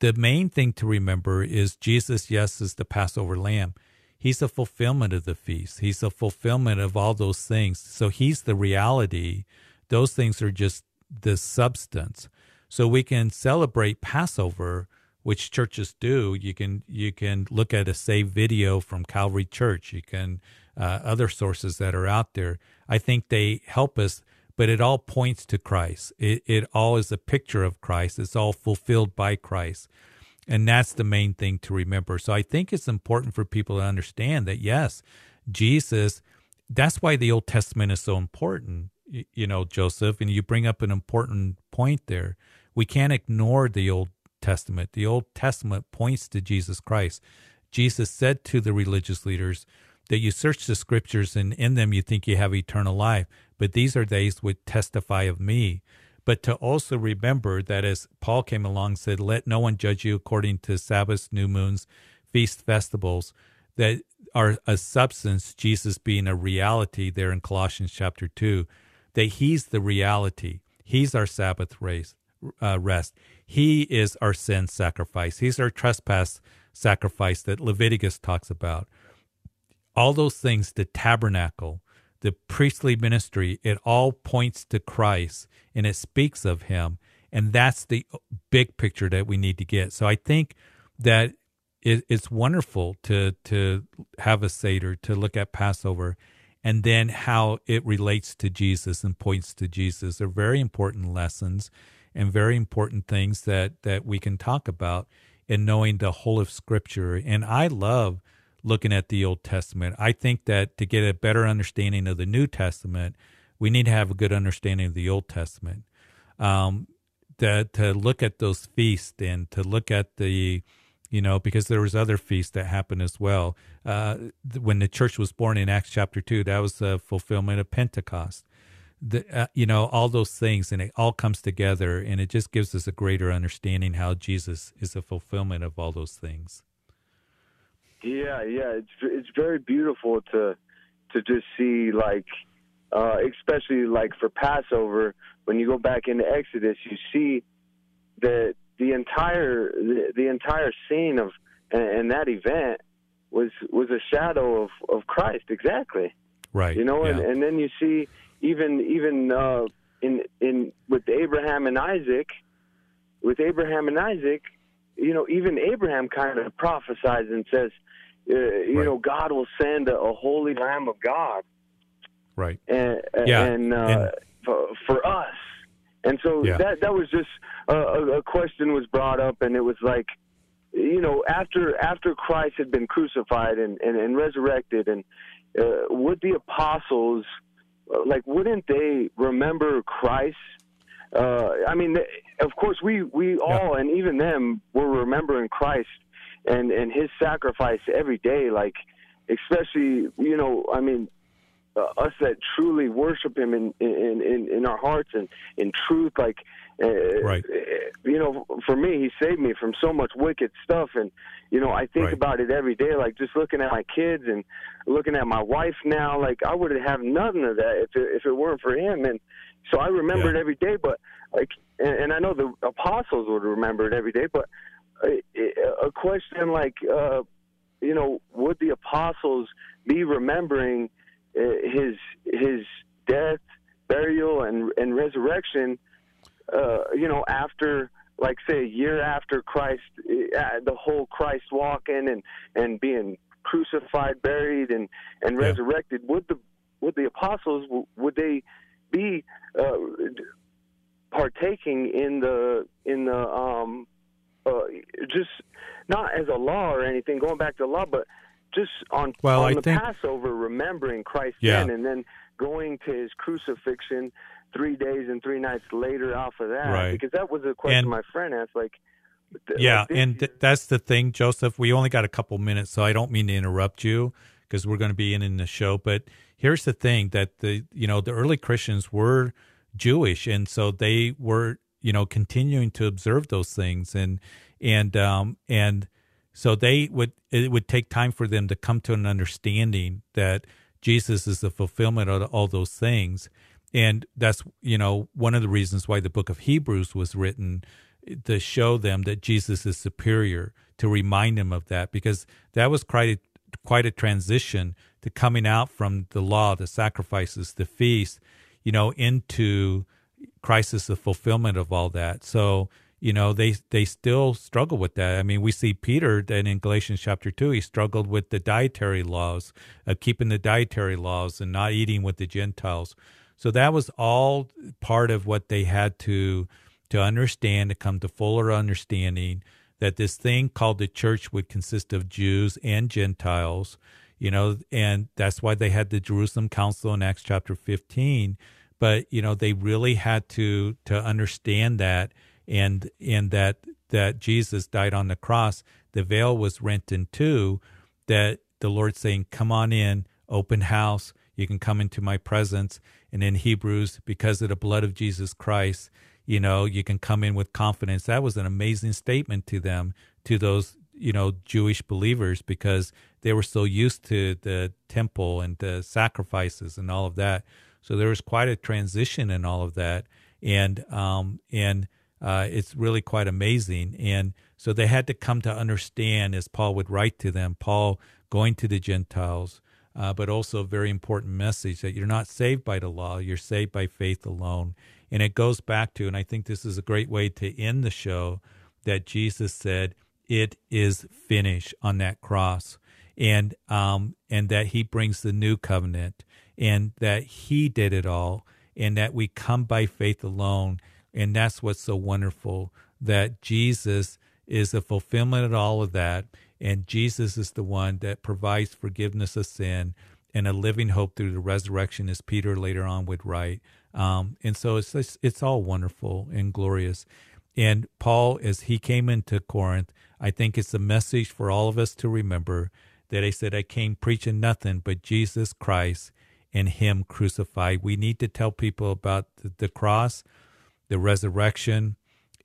The main thing to remember is Jesus, yes, is the Passover lamb. He's the fulfillment of the feast. He's the fulfillment of all those things. So he's the reality. Those things are just the substance. So we can celebrate Passover, which churches do. You can you can look at a saved video from Calvary Church. You can uh, other sources that are out there. I think they help us, but it all points to Christ. It it all is a picture of Christ. It's all fulfilled by Christ. And that's the main thing to remember. So I think it's important for people to understand that yes, Jesus, that's why the Old Testament is so important, you know, Joseph, and you bring up an important point there. We can't ignore the Old Testament. The Old Testament points to Jesus Christ. Jesus said to the religious leaders that you search the scriptures and in them you think you have eternal life, but these are days which testify of me. But to also remember that as Paul came along said, let no one judge you according to Sabbaths, new moons, feast festivals, that are a substance, Jesus being a reality there in Colossians chapter 2, that he's the reality. He's our Sabbath race uh, rest. He is our sin sacrifice. He's our trespass sacrifice that Leviticus talks about. All those things, the tabernacle, the priestly ministry, it all points to Christ and it speaks of him. And that's the big picture that we need to get. So I think that it, it's wonderful to to have a Seder, to look at Passover, and then how it relates to Jesus and points to Jesus. They're very important lessons and very important things that that we can talk about in knowing the whole of Scripture. And I love looking at the Old Testament. I think that to get a better understanding of the New Testament, we need to have a good understanding of the Old Testament. Um, to, to look at those feasts and to look at the you know because there was other feasts that happened as well uh, when the church was born in acts chapter 2 that was the fulfillment of pentecost the, uh, you know all those things and it all comes together and it just gives us a greater understanding how jesus is a fulfillment of all those things yeah yeah. It's it's very beautiful to to just see like uh especially like for passover when you go back into exodus you see that the entire the, the entire scene of and, and that event was was a shadow of of christ. Exactly. Right you know yeah. and and then you see even even uh, in in with Abraham and Isaac, with Abraham and Isaac, you know, even Abraham kind of prophesies and says, uh, you right. know, God will send a, a, holy Lamb of God, right? And yeah. and, uh, and for, for, us, and so yeah. that that was just a, a question was brought up, and it was like you know, after after Christ had been crucified and, and, and resurrected, and uh, would the apostles like wouldn't they remember Christ? Uh, I mean, of course, we we all and even them were remembering Christ and and His sacrifice every day. Like, especially you know, I mean, uh, us that truly worship Him in in in, in our hearts and in truth, like uh, right. You know, for me, he saved me from so much wicked stuff, and you know, I think right. about it every day. Like just looking at my kids and looking at my wife now. Like I would have nothing of that if it, if it weren't for him. And so I remember yeah. it every day. But like, and, and I know the apostles would remember it every day. But a, a question like, uh, you know, would the apostles be remembering uh, his his death, burial, and and resurrection? uh, you know, after like say a year after Christ, uh, the whole Christ walking and and being crucified, buried, and and yeah. resurrected, would the would the apostles would they be uh, partaking in the in the um uh, just not as a law or anything, going back to law, but just on well, on I the think, Passover, remembering Christ yeah. then, and then going to his crucifixion three days and three nights later off of that right. because that was a question and, my friend asked like yeah like and th- that's the thing joseph we only got a couple minutes so i don't mean to interrupt you because we're going to be in in the show but here's the thing that the you know the early christians were jewish and so they were you know continuing to observe those things and and um and so they would it would take time for them to come to an understanding that Jesus is the fulfillment of all those things. And that's, you know, one of the reasons why the book of Hebrews was written to show them that Jesus is superior, to remind them of that, because that was quite a, quite a transition to coming out from the law, the sacrifices, the feast, you know, into Christ is the fulfillment of all that. So, you know, they they still struggle with that. I mean, we see Peter then in Galatians chapter two, he struggled with the dietary laws of keeping the dietary laws and not eating with the Gentiles. So that was all part of what they had to to understand, to come to fuller understanding that this thing called the church would consist of Jews and Gentiles, you know, and that's why they had the Jerusalem Council in Acts chapter 15. But, you know, they really had to to understand that and and that that Jesus died on the cross, the veil was rent in two, that the Lord saying, Come on in, open house, you can come into my presence. And in Hebrews, because of the blood of Jesus Christ, you know, you can come in with confidence. That was an amazing statement to them, to those, you know, Jewish believers, because they were so used to the temple and the sacrifices and all of that. So there was quite a transition in all of that. And, um, and, uh, it's really quite amazing. And so they had to come to understand, as Paul would write to them, Paul going to the Gentiles, uh, but also a very important message that you're not saved by the law, you're saved by faith alone. And it goes back to, and I think this is a great way to end the show, that Jesus said, "It is finished" on that cross, and um, and that He brings the new covenant, and that He did it all, and that we come by faith alone, and that's what's so wonderful that Jesus is the fulfillment of all of that and Jesus is the one that provides forgiveness of sin and a living hope through the resurrection, as Peter later on would write. Um, and so it's, it's it's all wonderful and glorious. And Paul, as he came into Corinth, I think it's a message for all of us to remember that he said, "I came preaching nothing but Jesus Christ and Him crucified." We need to tell people about the, the cross, the resurrection,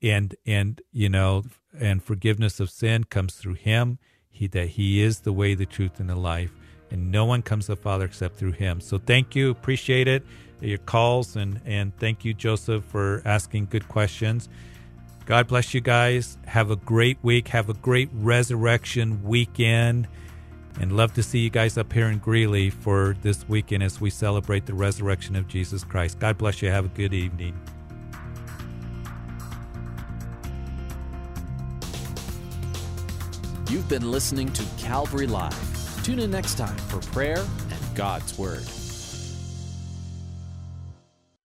and and you know and forgiveness of sin comes through him he that he is the way the truth and the life. And no one comes to the father except through him. So thank you. Appreciate it your calls and and thank you joseph for asking good questions. God bless you guys. Have a great week. Have a great resurrection weekend and love to see you guys up here in Greeley for this weekend as we celebrate the resurrection of Jesus Christ. God bless you. Have a good evening. You've been listening to Calvary Live. Tune in next time for prayer and God's Word.